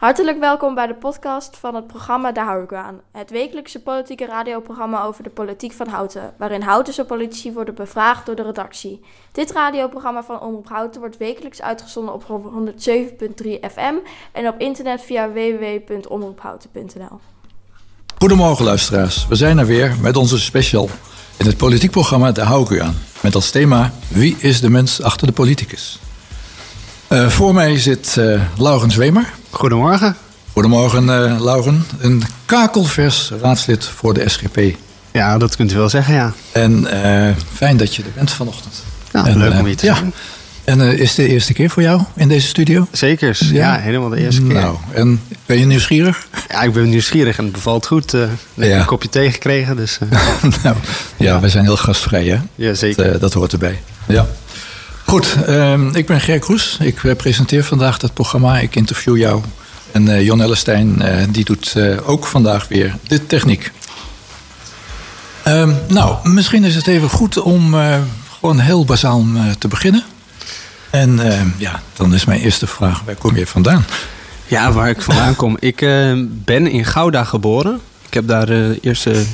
Hartelijk welkom bij de podcast van het programma Daar hou ik aan. Het wekelijkse politieke radioprogramma over de politiek van Houten, waarin Houtense politici worden bevraagd door de redactie. Dit radioprogramma van Omroep Houten wordt wekelijks uitgezonden op 107.3 FM en op internet via www.omroephouten.nl. Goedemorgen luisteraars, we zijn er weer met onze special in het politiek programma Daar hou ik aan. Met als thema Wie is de mens achter de politicus? Uh, voor mij zit uh, Laurens Wemer. Goedemorgen. Goedemorgen, uh, Lauren. Een kakelvers raadslid voor de SGP. Ja, dat kunt u wel zeggen, ja. En fijn dat je er bent vanochtend. Ja, en, leuk om je te ja. zien. En is het de eerste keer voor jou in deze studio? Zeker, ja, helemaal de eerste keer. Nou, en ben je nieuwsgierig? Ja, ik ben nieuwsgierig en het bevalt goed. Uh, ja. een kopje thee gekregen, dus... nou, ja, we zijn heel gastvrij, hè? Ja, zeker. Dat, dat hoort erbij, ja. Goed, uh, ik ben Ger Kroes. Ik uh, presenteer vandaag dat programma. Ik interview jou. En uh, Jon Ellestein die doet ook vandaag weer de techniek. Um, nou, misschien is het even goed om gewoon heel bazaal te beginnen. En ehm, ja, dan is mijn eerste vraag, waar kom je vandaan? Ja, waar ik vandaan kom? Ik ben in Gouda geboren. Ik heb daar de eerste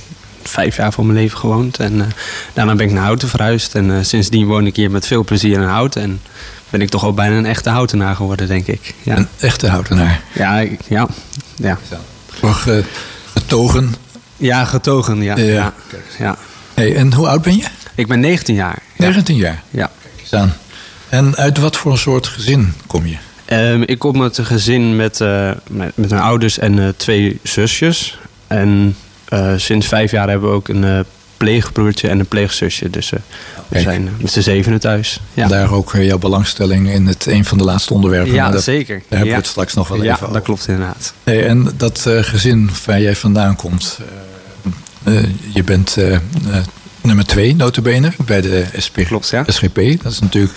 vijf jaar van mijn leven gewoond. En uh, daarna ben ik naar Houten verhuisd. En uh, sindsdien woon ik hier met veel plezier in Houten. En ben ik toch al bijna een echte Houtenaar geworden, denk ik. Ja. Een echte Houtenaar? Ja, ja. ja. Mag uh, getogen? Ja, getogen, ja. ja. ja. Hey, en hoe oud ben je? Ik ben 19 jaar. 19 jaar? Ja. Kijk eens En uit wat voor een soort gezin kom je? Um, ik kom uit een gezin met, met, met, mijn ouders en twee zusjes. En uh, sinds vijf jaar hebben we ook een uh, pleegbroertje en een pleegzusje. Dus uh, we zijn met z'n zevenen thuis. Ja. Daar ook jouw belangstelling in het een van de laatste onderwerpen. Ja, dat, zeker. Daar hebben we het straks nog wel ja, even dat klopt inderdaad. Hey, en dat gezin waar jij vandaan komt... je bent nummer twee, notabene, bij de SP, klopt, ja. SGP. Dat is natuurlijk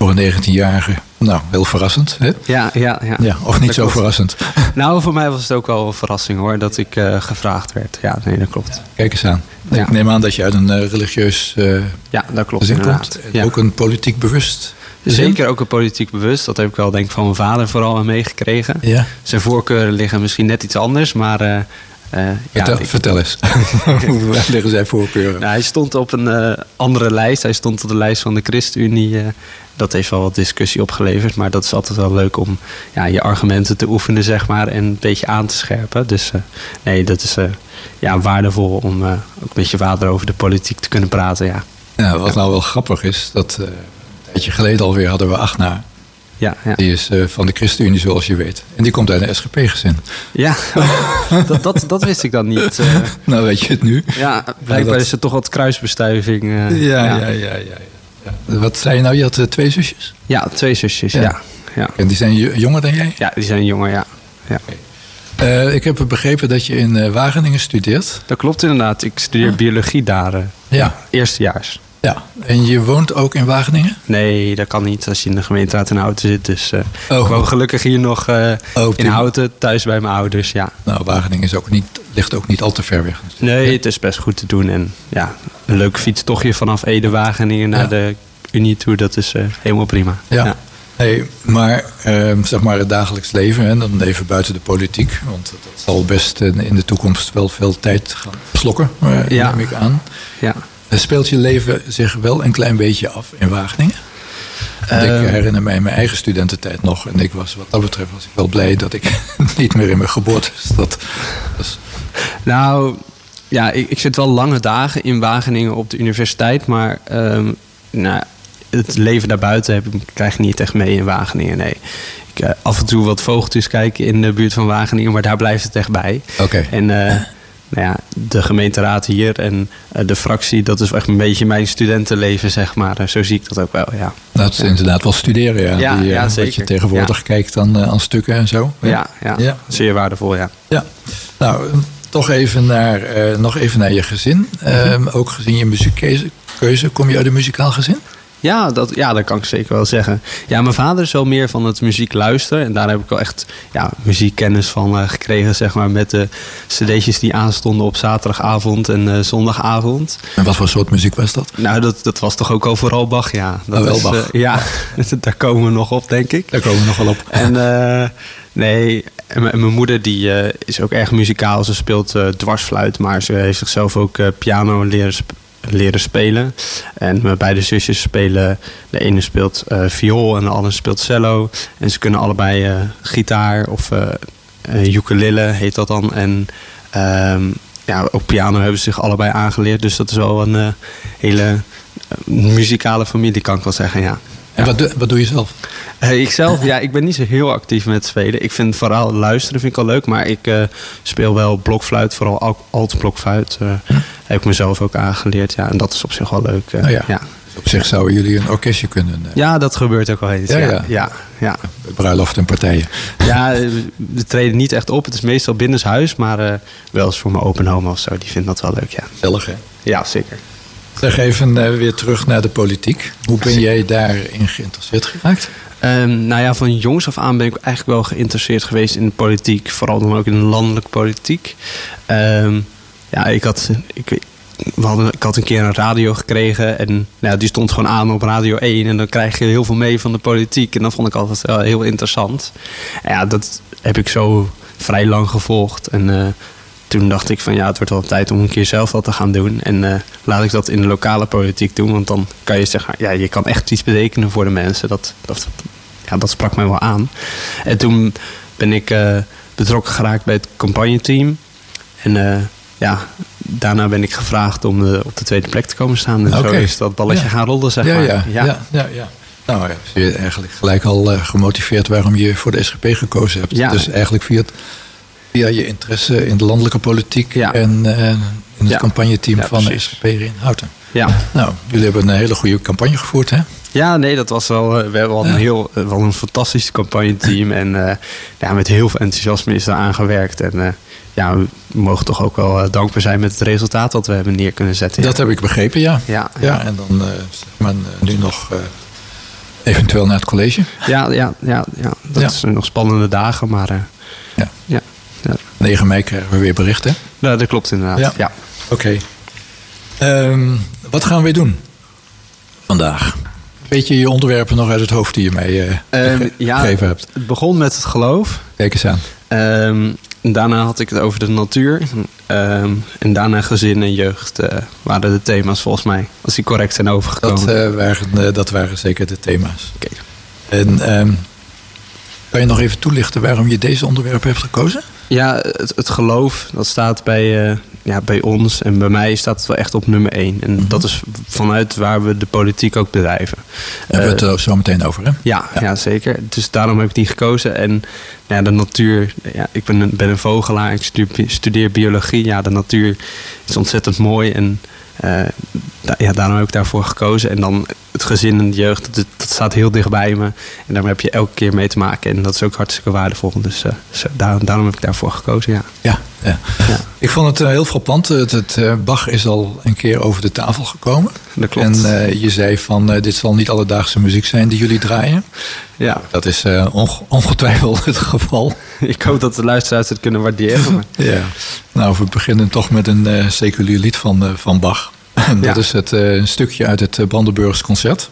voor een 19-jarige, nou, heel verrassend. Hè? Ja, ja, ja. ja of niet zo verrassend? Nou, voor mij was het ook wel een verrassing hoor, dat ik uh, gevraagd werd. Ja, nee, dat klopt. Kijk eens aan. Ja. Ik neem aan dat je uit een uh, religieus uh, ja, dat klopt, komt. En ook een politiek bewust Zeker ook een politiek bewust. Dat heb ik wel denk ik van mijn vader vooral meegekregen. Ja. Zijn voorkeuren liggen misschien net iets anders, maar uh, vertel, ja, vertel eens. Hoe liggen zijn voorkeuren? Nou, hij stond op een uh, andere lijst. Hij stond op de lijst van de ChristenUnie. Uh, dat heeft wel wat discussie opgeleverd. Maar dat is altijd wel leuk om ja, je argumenten te oefenen, zeg maar. En een beetje aan te scherpen. Dus nee, dat is ja, waardevol om ook met je vader over de politiek te kunnen praten. Ja. Ja, wat nou wel grappig is, dat een tijdje geleden alweer hadden we Agna ja, ja. Die is uh, van de ChristenUnie, zoals je weet. En die komt uit een SGP-gezin. Ja, dat, dat, dat wist ik dan niet. Uh, nou, weet je het nu. Ja, blijkbaar dat... is er toch wat kruisbestuiving. Uh, ja, ja, ja, ja, ja, Wat zei je nou? Je had twee zusjes? Ja, twee zusjes, ja. ja. En die zijn jonger dan jij? Ja, die zijn jonger, ja. ja. Okay. ik heb begrepen dat je in Wageningen studeert. Dat klopt inderdaad. Ik studeer biologie daar. ja. Eerstejaars. Ja, en je woont ook in Wageningen? Nee, dat kan niet als je in de gemeenteraad in Houten zit. Dus uh, oh. ik woon gelukkig hier nog uh, oh, in Houten, thuis bij mijn ouders, ja. Nou, Wageningen is ook niet, ligt ook niet al te ver weg. Nee, het is best goed te doen. En ja, een leuk fietstochtje vanaf Ede-Wageningen naar de Unie toe, dat is uh, helemaal prima. Ja. ja. Hey, maar ehm, zeg maar het dagelijks leven, en dan even buiten de politiek, want dat zal best in de toekomst wel veel tijd gaan slokken, ja. neem ik aan. Ja. Speelt je leven zich wel een klein beetje af in Wageningen? ik ehm. herinner mij mijn eigen studententijd nog. En ik was, wat dat betreft was ik wel blij dat ik niet meer in mijn geboortestad was. Nou, ja, ik, ik, zit wel lange dagen in Wageningen op de universiteit. Maar um, nou, het leven daarbuiten heb, krijg ik niet echt mee in Wageningen, nee. Ik, uh, af en toe wat vogeltjes kijken in de buurt van Wageningen, maar daar blijft het echt bij. Oké. En... Uh, nou ja, de gemeenteraad hier en uh, de fractie, dat is echt een beetje mijn studentenleven, zeg maar. Uh, zo zie ik dat ook wel, ja. Dat is inderdaad wel studeren, ja. Ja, Die, ja zeker. Wat je tegenwoordig kijkt aan, aan stukken en zo. Ja, ja, ja, zeer waardevol, ja. Ja, nou, toch even naar, nog even naar je gezin. Mm ook gezien je muziekkeuze, kom je uit een muzikaal gezin? Ja dat, ja, dat kan ik zeker wel zeggen. Ja, mijn vader is wel meer van het muziek luisteren. En daar heb ik wel echt ja, muziekkennis van uh, gekregen, zeg maar. Met de cd'tjes die aanstonden op zaterdagavond en uh, zondagavond. En wat voor soort muziek was dat? Nou, dat, dat was toch ook al vooral Bach, ja. Dat oh, wel Bach. Uh, ja, daar komen we nog op, denk ik. Daar komen we nog wel op. En Nee, en mijn moeder die, uh, is ook erg muzikaal. Ze speelt uh, dwarsfluit, maar ze heeft zichzelf ook uh, piano leren, sp leren spelen. En mijn beide zusjes spelen... De ene speelt viool en de andere speelt cello. En ze kunnen allebei gitaar of ukulele heet dat dan. En ehm, ja, ook piano hebben ze zich allebei aangeleerd. Dus dat is wel een hele muzikale familie, kan ik wel zeggen, ja. En wat, doe, wat doe je zelf? Uh, ik zelf, ja, ik ben niet zo heel actief met spelen. Ik vind vooral luisteren vind ik al leuk, maar ik uh, speel wel blokfluit, vooral alt-blokfluit. Uh, heb ik mezelf ook aangeleerd, ja, en dat is op zich wel leuk. Oh ja. ja. Op zich zouden jullie een orkestje kunnen. Ja, dat gebeurt ook wel eens. Ja, ja. ja, ja. Bruiloft en partijen. Ja, we treden niet echt op. Het is meestal binnenshuis, maar wel eens voor mijn open home of zo. Die vindt dat wel leuk, ja. Gezellig, hè? Ja, zeker. Zeg even uh, weer terug naar de politiek. Hoe ben jij daarin geïnteresseerd geraakt? Um, nou ja, van jongs af aan ben ik eigenlijk wel geïnteresseerd geweest in de politiek. Vooral dan ook in de landelijke politiek. Um, ja, ik had, ik, we hadden, ik had een keer een radio gekregen. En nou, die stond gewoon aan op Radio 1. En dan krijg je heel veel mee van de politiek. En dat vond ik altijd wel heel interessant. En ja, dat heb ik zo vrij lang gevolgd. En uh, toen dacht ik van ja, het wordt wel tijd om een keer zelf wat te gaan doen. En uh, laat ik dat in de lokale politiek doen. Want dan kan je zeggen, ja, je kan echt iets betekenen voor de mensen. Dat, dat, ja, dat sprak mij wel aan. En toen ben ik uh, betrokken geraakt bij het campagneteam. En uh, ja, daarna ben ik gevraagd om de, op de tweede plek te komen staan. En okay. zo is dat balletje ja. gaan rollen, zeg ja, maar. Ja, ja, ja. ja, Nou, je hebt eigenlijk gelijk al gemotiveerd waarom je voor de SGP gekozen hebt. Dus eigenlijk via het via je interesse in de landelijke politiek en uh, in het campagneteam van de SGP in Houten. Ja. Nou, jullie hebben een hele goede campagne gevoerd, hè? Ja, nee, dat was wel, we hebben wel een heel wel een fantastisch campagneteam. En uh, ja, met heel veel enthousiasme is daar aangewerkt. En uh, ja, we mogen toch ook wel dankbaar zijn met het resultaat dat we hebben neer kunnen zetten. Dat heb ik begrepen, ja. Ja, ja. en dan zeg maar nu nog eventueel naar het college. Ja, ja, ja, ja. dat zijn nog spannende dagen, maar ja. ja. Ja. 9 mei krijgen we weer berichten. Nou, dat klopt inderdaad. Ja. ja. Oké. Okay. Um, wat gaan we weer doen vandaag? Weet je je onderwerpen nog uit het hoofd die je mij uh, um, ja, gegeven hebt? Het begon met het geloof. Kijk eens aan. Um, daarna had ik het over de natuur. Um, en daarna gezin en jeugd uh, waren de thema's volgens mij. Als die correct zijn overgekomen. Dat, uh, waren, dat waren zeker de thema's. Oké. Okay. En kan je nog even toelichten waarom je deze onderwerpen hebt gekozen? Ja, het, het geloof, dat staat bij, uh, ja, bij ons en bij mij staat het wel echt op nummer één. En mm-hmm. dat is vanuit waar we de politiek ook bedrijven. Daar hebben we het uh, zo meteen over, hè? Ja, ja, ja. zeker. Dus daarom heb ik die gekozen. En ja, de natuur, ja, ik ben een, ben een vogelaar, ik studeer, studeer biologie. Ja, de natuur is ontzettend mooi en uh, ja, daarom heb ik daarvoor gekozen. En dan het gezin en de jeugd, dat, dat, staat heel dichtbij me. En daar heb je elke keer mee te maken. En dat is ook hartstikke waardevol. Dus uh, daarom, daarom, heb ik daarvoor gekozen, ja. Ja, ja. ja. Ik vond het uh, heel frappant. Het, het uh, Bach is al een keer over de tafel gekomen. Dat klopt. En je zei van, dit zal niet alledaagse muziek zijn die jullie draaien. Ja. Dat is ongetwijfeld het geval. Ik hoop dat de luisteraars het kunnen waarderen. Ja. Nou, we beginnen toch met een seculier lied van, van Bach. dat ja. is het, uh, een stukje uit het Brandenburgs concert.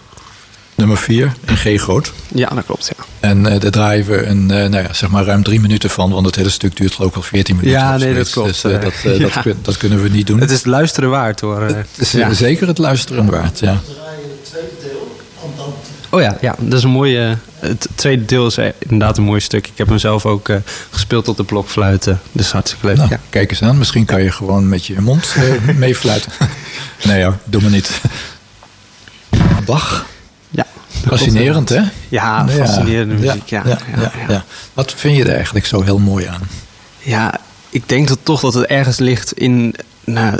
Nummer 4 in G groot. Ja, dat klopt. Ja. En uh, daar draaien we een, uh, nou ja, zeg maar ruim drie minuten van, want het hele stuk duurt geloof ik al 14 minuten. Ja, nee, dat klopt. Dus, dat, ja. dat, dat, kunnen we niet doen. Het is luisteren waard hoor. Het is zeker het luisteren waard, ja. Oh ja, ja, dat is een mooie. Het tweede deel is inderdaad een mooi stuk. Ik heb hem zelf ook uh, gespeeld op de blokfluiten. Dus hartstikke leuk. Nou, ja. Kijk eens aan, misschien kan je gewoon met je mond uh, meefluiten. nee hoor, doe maar niet. Bach. Ja. Fascinerend, hè? Ja, fascinerende muziek. Ja, ja, ja, ja, Wat vind je er eigenlijk zo heel mooi aan? Ja, ik denk dat toch dat het ergens ligt in nou,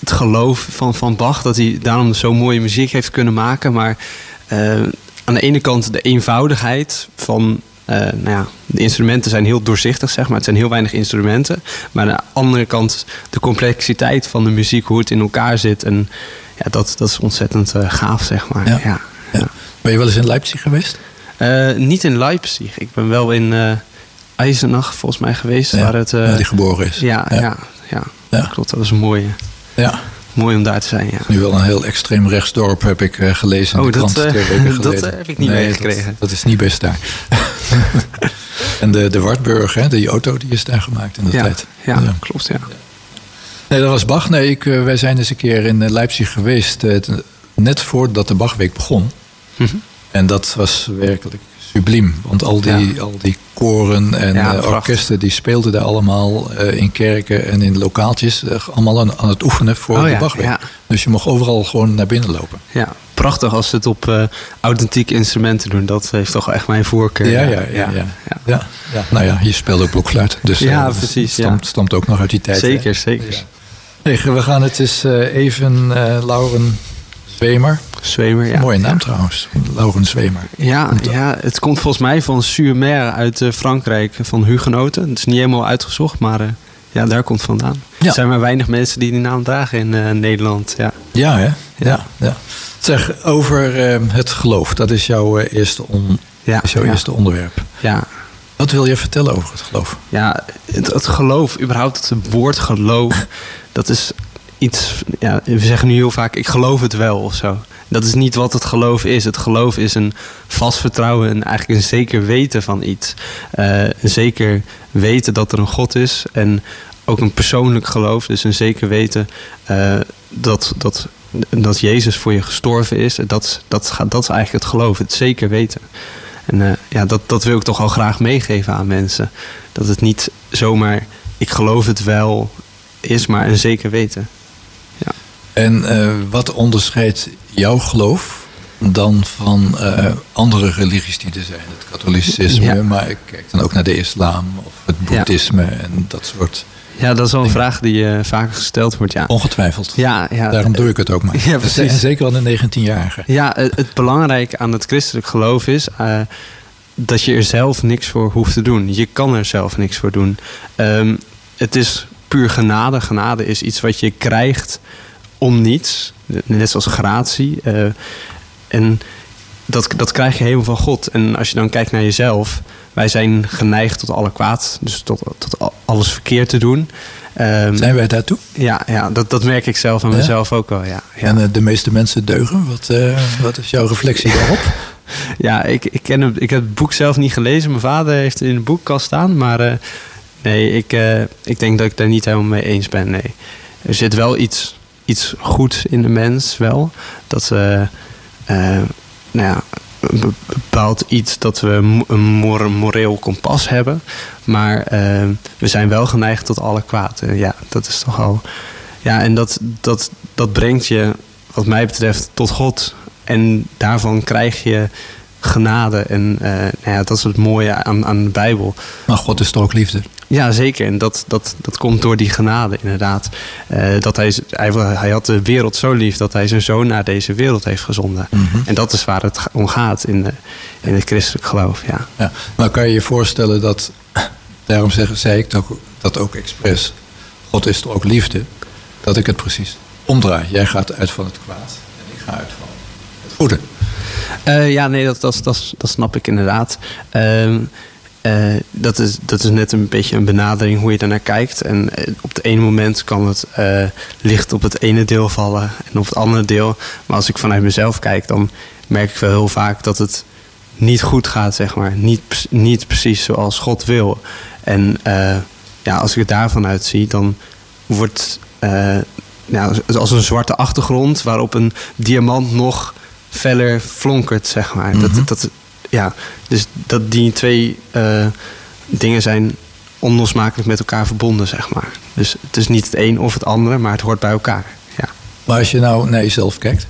het geloof van, van Bach. Dat hij daarom zo mooie muziek heeft kunnen maken. Maar uh, aan de ene kant de eenvoudigheid van. Uh, nou ja, de instrumenten zijn heel doorzichtig, zeg maar. Het zijn heel weinig instrumenten. Maar aan de andere kant de complexiteit van de muziek, hoe het in elkaar zit. En ja, dat, dat is ontzettend uh, gaaf, zeg maar. Ja. Ja, ja. Ben je wel eens in Leipzig geweest? Uh, niet in Leipzig. Ik ben wel in Eisenach, volgens mij, geweest. Waar het, die geboren is. Ja, ja. ja, ja. klopt. Dat is een mooie. Ja mooi om daar te zijn. Ja. Nu wel een heel extreem rechtsdorp heb ik uh, gelezen in oh, de krant dat, twee weken geleden. Dat heb ik niet nee, meegekregen. Dat, dat, is niet best daar. En de, de Wartburg, hè, die auto, die is daar gemaakt in de ja, tijd. Ja, klopt, ja. Nee, dat was Bach. Nee, ik, eh, wij zijn eens een keer in eh, Leipzig geweest, eh, net voordat de Bachweek begon. Mhm. En dat was werkelijk subliem. Want al die, al die koren en Ja, eh, orkesten die speelden daar allemaal eh, in kerken en in lokaaltjes. eh, allemaal aan, aan het oefenen voor Oh de ja. Dus je mocht overal gewoon naar binnen lopen. Ja, prachtig als ze het op authentieke instrumenten doen. Dat heeft toch echt mijn voorkeur. Ja, ja, ja. ja, ja. Nou ja, je speelde ook blokfluit. Dus Ja, precies, Stamt, ook nog uit die tijd. hè? Zeker, zeker. We gaan het eens even Lauren Zwemer. Zwemer, ja. Mooie naam trouwens, Lauren Zwemer. Ja, ja, het komt volgens mij van Sur-Mer uit eh, Frankrijk, van Hugenoten. Het is niet helemaal uitgezocht, maar eh, ja, daar komt het vandaan. Ja. Er zijn maar weinig mensen die die naam dragen in eh, Nederland. Ja. Ja, hè? Ja. ja. Zeg, over eh, het geloof. Dat is jouw, eerste, on, is jouw eerste onderwerp. Ja, Wat wil je vertellen over het geloof? ja het, het geloof, überhaupt het woord geloof, dat is iets, ja, we zeggen nu heel vaak, ik geloof het wel of zo. Dat is niet wat het geloof is. Het geloof is een vast vertrouwen en eigenlijk een zeker weten van iets. Eh, een zeker weten dat er een God is en ook een persoonlijk geloof. Dus een zeker weten eh, dat, dat, dat Jezus voor je gestorven is. Dat, dat, dat is eigenlijk het geloof, het zeker weten. En eh, ja, dat, dat wil ik toch al graag meegeven aan mensen. Dat het niet zomaar, ik geloof het wel, is, maar een zeker weten. En eh, wat onderscheidt jouw geloof dan van eh, andere religies die er zijn? Het katholicisme, Ja. maar ik kijk dan ook naar de islam of het Ja. boeddhisme en dat soort. Ja, dat is wel een vraag die eh vaker gesteld wordt. Ja, Ongetwijfeld. ja, ja. Daarom doe ik het ook maar. Ja, precies. En zeker aan de 19-jarige. Ja, het, het belangrijke aan het christelijk geloof is eh, dat je er zelf niks voor hoeft te doen. Je kan er zelf niks voor doen. Ehm, het is puur genade. Genade is iets wat je krijgt om niets. Net zoals gratie. Eh, en dat, dat krijg je helemaal van God. En als je dan kijkt naar jezelf. Wij zijn geneigd tot alle kwaad. Dus tot, tot al- alles verkeerd te doen. Ehm, Zijn wij daartoe? ja, ja dat, dat merk ik zelf aan Ja? mezelf ook wel. Ja, ja. En eh, de meeste mensen deugen. Wat, eh, wat is jouw reflectie daarop? Ja, ik, ik, ken hem, ik heb het boek zelf niet gelezen. Mijn vader heeft het in de boekkast staan. Maar nee, ik, ik denk dat ik daar niet helemaal mee eens ben. Nee. Er zit wel iets, iets goeds in de mens, wel. Dat we, eh, nou iets dat we een mor- moreel kompas hebben. Maar eh, we zijn wel geneigd tot alle kwaad. Ja, dat is toch al. Ja, en dat, dat, dat brengt je, wat mij betreft, tot God. En daarvan krijg je genade. En eh, nou ja, dat is het mooie aan, aan de Bijbel. Maar God is toch ook liefde? Ja, zeker. En dat, dat, dat komt door die genade, inderdaad. Eh, dat hij, hij, hij had de wereld zo lief dat hij zijn zoon naar deze wereld heeft gezonden. Mhm. En dat is waar het om gaat in, de, in het christelijk geloof, ja. Ja. Maar kan je je voorstellen dat, daarom zeg, zei ik dat, dat ook expres, God is toch ook liefde, dat ik het precies omdraai. Jij gaat uit van het kwaad en ik ga uit van het goede. Eh, ja, nee, dat, dat, dat, dat snap ik inderdaad. Ehm, eh, dat, is, dat is net een beetje een benadering hoe je daarnaar kijkt. En eh, op het ene moment kan het eh, licht op het ene deel vallen en op het andere deel. Maar als ik vanuit mezelf kijk, dan merk ik wel heel vaak dat het niet goed gaat, zeg maar. Niet, niet precies zoals God wil. En ja, als ik het daarvan uit zie, dan wordt ja, als een zwarte achtergrond waarop een diamant nog feller flonkert, zeg maar. Mhm. dat, dat, ja, dus dat die twee eh, dingen zijn onlosmakelijk met elkaar verbonden, zeg maar. Dus het is niet het een of het andere, maar het hoort bij elkaar. Ja, Maar als je nou naar jezelf kijkt,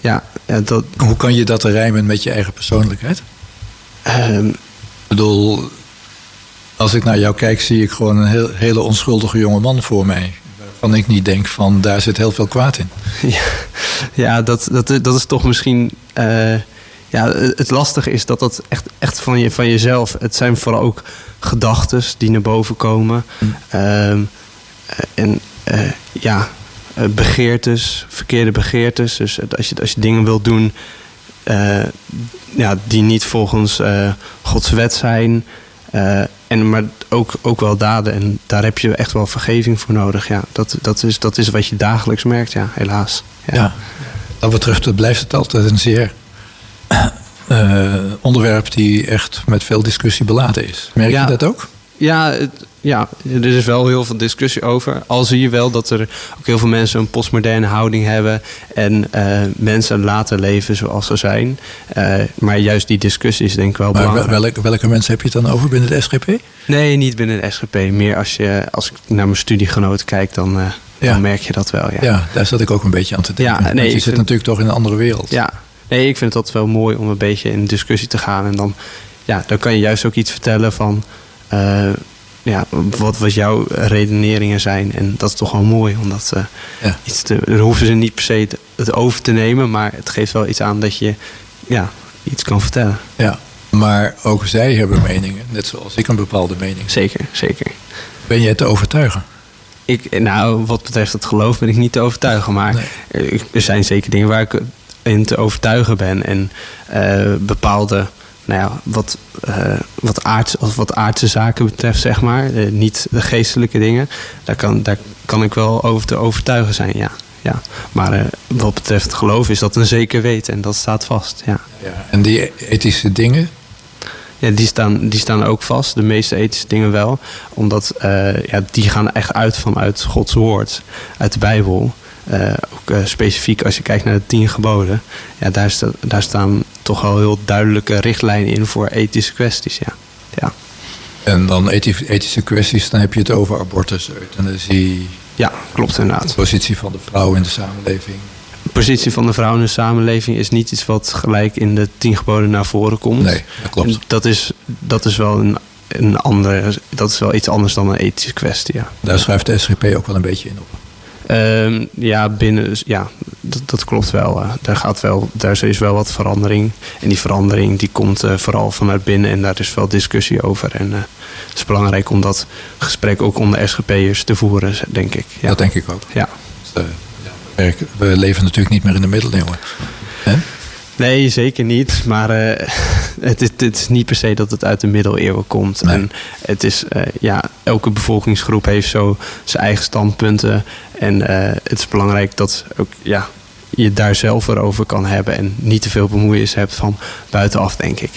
ja, ja dat, hoe kan je dat rijmen met je eigen persoonlijkheid? ehm, Ik bedoel, als ik naar jou kijk, zie ik gewoon een heel, hele onschuldige jonge man voor mij. Waarvan ik niet denk van, daar zit heel veel kwaad in. Ja, ja dat, dat, dat is toch misschien. eh, ja, het lastige is dat dat echt, echt van, je, van jezelf. Het zijn vooral ook gedachten die naar boven komen. Ehm, eh, en eh, ja, begeertes, verkeerde begeertes. Dus als je, als je dingen wilt doen ja, die niet volgens Gods wet zijn. Eh, en, maar ook, ook wel daden. En daar heb je echt wel vergeving voor nodig. Ja, dat, dat, is, dat is wat je dagelijks merkt, ja, helaas. Ja. Dat betreft blijft het altijd een zeer uh, onderwerp die echt met veel discussie beladen is. Merk je dat ook? Ja, het, ja, er is wel heel veel discussie over. Al zie je wel dat er ook heel veel mensen een postmoderne houding hebben en uh, mensen laten leven zoals ze zijn. Uh, maar juist die discussie is denk ik wel maar belangrijk. Welke, welke mensen heb je het dan over binnen de SGP? Nee, niet binnen de SGP. Meer als, je, als ik naar mijn studiegenoten kijk, dan, uh, ja. dan merk je dat wel. Ja. ja, daar zat ik ook een beetje aan te denken. Ja, nee, je zit vind, natuurlijk toch in een andere wereld. Ja, nee, ik vind het altijd wel mooi om een beetje in discussie te gaan. En dan, ja, dan kan je juist ook iets vertellen van ja, wat, wat jouw redeneringen zijn. En dat is toch wel mooi. Omdat ja. iets te, dan hoeven ze niet per se het over te nemen. Maar het geeft wel iets aan dat je ja, iets kan vertellen. Ja, maar ook zij hebben meningen. Net zoals ik een bepaalde mening. Zeker, zeker. Ben je te overtuigen? Ik, nou, wat betreft het geloof ben ik niet te overtuigen. Maar er zijn zeker dingen waar ik in te overtuigen ben. En uh, bepaalde nou ja, wat, uh, wat, aards, wat aardse zaken betreft, zeg maar. Uh, niet de geestelijke dingen. Daar kan, daar kan ik wel over te overtuigen zijn, ja. ja. Maar uh, wat betreft geloof is dat een zeker weten en dat staat vast, ja. ja. En die ethische dingen? Ja, die staan, die staan ook vast. De meeste ethische dingen wel. Omdat ja, die gaan echt uit vanuit Gods woord. Uit de Bijbel. Ook specifiek als je kijkt naar de tien geboden. Ja, daar, sta, daar staan toch wel heel duidelijke richtlijnen in voor ethische kwesties. Ja. Ja. En dan ethische kwesties, dan heb je het over abortus, euthanasie. Ja, klopt inderdaad. De positie van de vrouw in de samenleving. De positie van de vrouw in de samenleving is niet iets wat gelijk in de tien geboden naar voren komt. Nee, dat klopt. dat is, dat is wel een, een andere, dat is wel iets anders dan een ethische kwestie. Ja. Daar schrijft de SGP ook wel een beetje in op. Um, ja, binnen, ja dat, dat klopt wel. Uh, daar, gaat wel. daar is wel wat verandering. En die verandering die komt uh, vooral vanuit binnen. En daar is wel discussie over. En uh, het is belangrijk om dat gesprek ook onder SGP'ers te voeren, denk ik. Ja. Dat denk ik ook. Ja. Dus, we leven natuurlijk niet meer in de middeleeuwen. Hè? Nee, zeker niet. Maar uh, het, het, het, is niet per se dat het uit de middeleeuwen komt. En het is, uh, ja, elke bevolkingsgroep heeft zo zijn eigen standpunten. En uh, het is belangrijk dat ook, ja, je daar zelf over kan hebben. En niet te veel bemoeienis hebt van buitenaf, denk ik.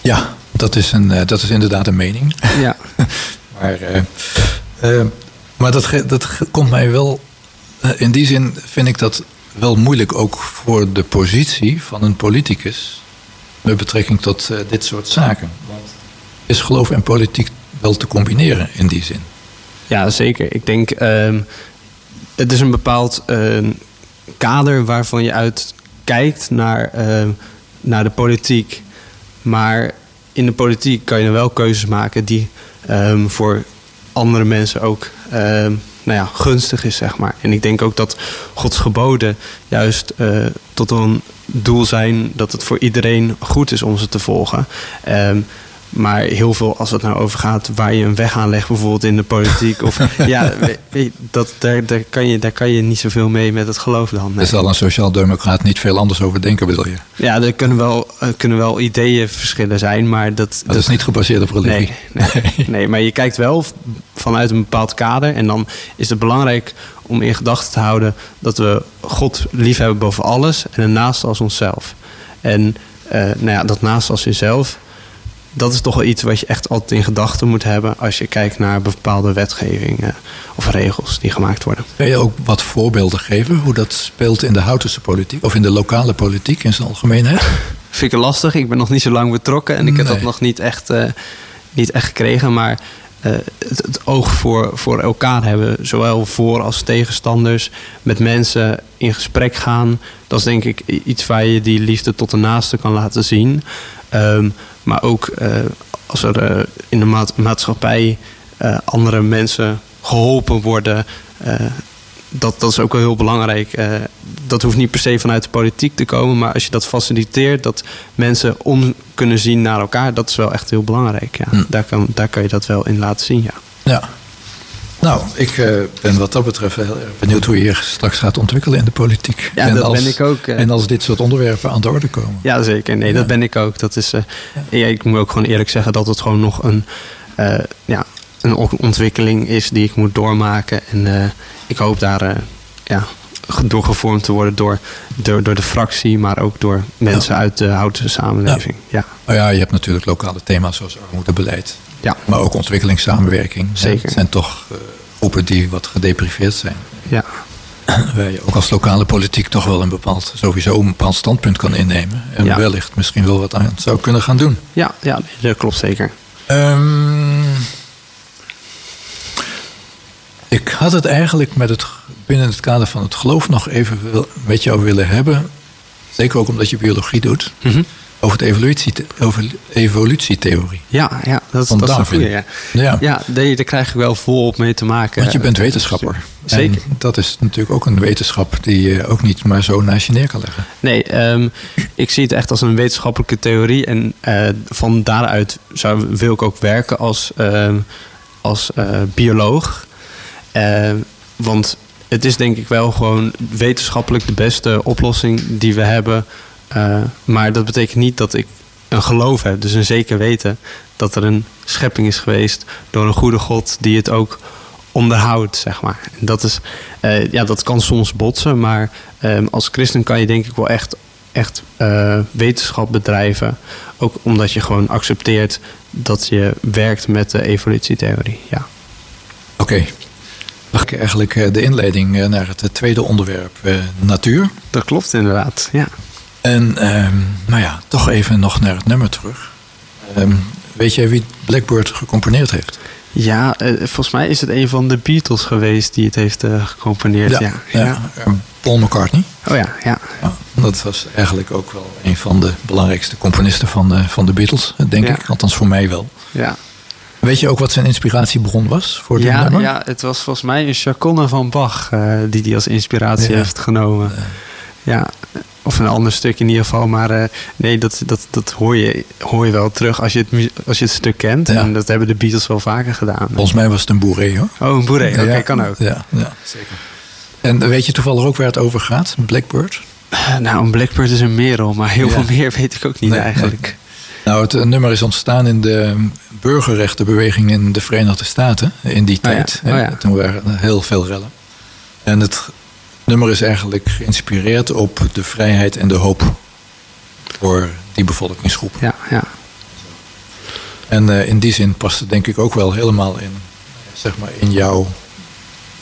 Ja, dat is, een, dat is inderdaad een mening. Ja. maar maar dat, dat komt mij wel. in die zin vind ik dat wel moeilijk ook voor de positie van een politicus met betrekking tot uh, dit soort zaken. Want is geloof en politiek wel te combineren in die zin? Ja, zeker. Ik denk, uh, het is een bepaald uh, kader waarvan je uit kijkt naar, ehm, naar de politiek. Maar in de politiek kan je wel keuzes maken die ehm, voor andere mensen ook nou ja, gunstig is, zeg maar. En ik denk ook dat Gods geboden juist uh, tot een doel zijn dat het voor iedereen goed is om ze te volgen. Maar heel veel, als het nou over gaat waar je een weg aanlegt, bijvoorbeeld in de politiek. Of, ja, dat, daar, daar, kan je, daar kan je niet zoveel mee met het geloof dan. Nee. Er zal een sociaal-democraat niet veel anders over denken, bedoel je? Ja, er kunnen wel, kunnen wel ideeën verschillen zijn, maar dat... Dat, is niet gebaseerd op religie. Nee, nee, nee, maar je kijkt wel vanuit een bepaald kader. En dan is het belangrijk om in gedachten te houden dat we God liefhebben boven alles en een naast als onszelf. En uh, nou ja, dat naast als jezelf dat is toch wel iets wat je echt altijd in gedachten moet hebben als je kijkt naar bepaalde wetgevingen of regels die gemaakt worden. Kun je ook wat voorbeelden geven hoe dat speelt in de Houtense politiek of in de lokale politiek in zijn algemeenheid? Vind ik lastig. Ik ben nog niet zo lang betrokken en ik heb dat nog niet echt, uh, niet echt gekregen. Maar uh, het, het, oog voor, voor elkaar hebben, zowel voor als tegenstanders, met mensen in gesprek gaan. Dat is denk ik iets waar je die liefde tot de naaste kan laten zien. Um, maar ook uh, als er uh, in de ma maatschappij uh, andere mensen geholpen worden. dat, dat is ook wel heel belangrijk. dat hoeft niet per se vanuit de politiek te komen. Maar als je dat faciliteert, dat mensen om kunnen zien naar elkaar. Dat is wel echt heel belangrijk. Ja. Hm. Daar, kan, daar kan je dat wel in laten zien, ja. Ja, nou, ik uh, ben wat dat betreft heel erg benieuwd hoe je hier straks gaat ontwikkelen in de politiek. Ja, en dat als, ben ik ook. Uh, en als dit soort onderwerpen aan de orde komen. Ja, zeker. Nee, ja. dat ben ik ook. Dat is, uh, ja. ik moet ook gewoon eerlijk zeggen dat het gewoon nog een, ja, een ontwikkeling is die ik moet doormaken. En ik hoop daar ja, doorgevormd te worden door, door, door de fractie, maar ook door mensen uit de houten samenleving. Ja. Nou ja, je hebt natuurlijk lokale thema's zoals armoedebeleid. Ja. Maar ook ontwikkelingssamenwerking. Zeker. Het zijn toch uh, groepen die wat gedepriveerd zijn. Ja. Waar je ook als lokale politiek toch wel een bepaald, sowieso een bepaald standpunt kan innemen. En Ja. wellicht misschien wel wat aan zou kunnen gaan doen. Ja, ja dat klopt zeker. Ehm, ik had het eigenlijk met het, binnen het kader van het geloof nog even wil- met jou willen hebben. Zeker ook omdat je biologie doet. Mhm. Over, het evolutie, over evolutietheorie. Ja, ja dat, Van dat is een goeie. Ja, Ja, ja nee, daar krijg ik wel volop mee te maken. want je bent wetenschapper. Zeker. En dat is natuurlijk ook een wetenschap die je ook niet maar zo naast je neer kan leggen. Nee, ehm, ik zie het echt als een wetenschappelijke theorie. En eh, van daaruit zou, wil ik ook werken als, ehm, als eh, bioloog. Ehm, want het is denk ik wel gewoon wetenschappelijk de beste oplossing die we hebben. Eh, maar dat betekent niet dat ik een geloof heb, dus een zeker weten dat er een schepping is geweest door een goede God die het ook onderhoudt, zeg maar. En dat, is, eh, ja, dat kan soms botsen, maar ehm, als christen kan je denk ik wel echt, echt eh, wetenschap bedrijven. Ook omdat je gewoon accepteert dat je werkt met de evolutietheorie. Ja, Oké. Mag ik eigenlijk de inleiding naar het tweede onderwerp, natuur. dat klopt inderdaad. Ja. En ehm, nou ja, toch even nog naar het nummer terug. Ehm, weet jij wie Blackbird gecomponeerd heeft? Ja, eh, volgens mij is het een van de Beatles geweest die het heeft eh, gecomponeerd. Ja, ja. eh, Paul McCartney. Oh ja, ja. Ja, dat was eigenlijk ook wel een van de belangrijkste componisten van de, van de Beatles, denk ik. Althans voor mij wel. ja. Weet je ook wat zijn inspiratiebron was voor dit Ja, nummer? ja, het was volgens mij een chaconne van Bach die hij als inspiratie heeft genomen. Ja, of een ander stuk in ieder geval. Maar eh, nee, dat, dat, dat hoor, je, hoor je wel terug als je het, als je het stuk kent. Ja. En dat hebben de Beatles wel vaker gedaan. Volgens mij was het een boeré hoor. Oh, een boeré. Oké, Ja, kan ook. Ja, ja, zeker. En weet je toevallig ook waar het over gaat? Blackbird? Nou, een Blackbird is een merel, maar heel Ja. veel meer weet ik ook niet Nee, eigenlijk. nee. Nou, het nummer is ontstaan in de burgerrechtenbeweging in de Verenigde Staten in die Oh ja, tijd. oh ja. Toen waren er heel veel rellen. En het nummer is eigenlijk geïnspireerd op de vrijheid en de hoop voor die bevolkingsgroep. Ja, ja. En eh, in die zin past het denk ik ook wel helemaal in, zeg maar, in jouw,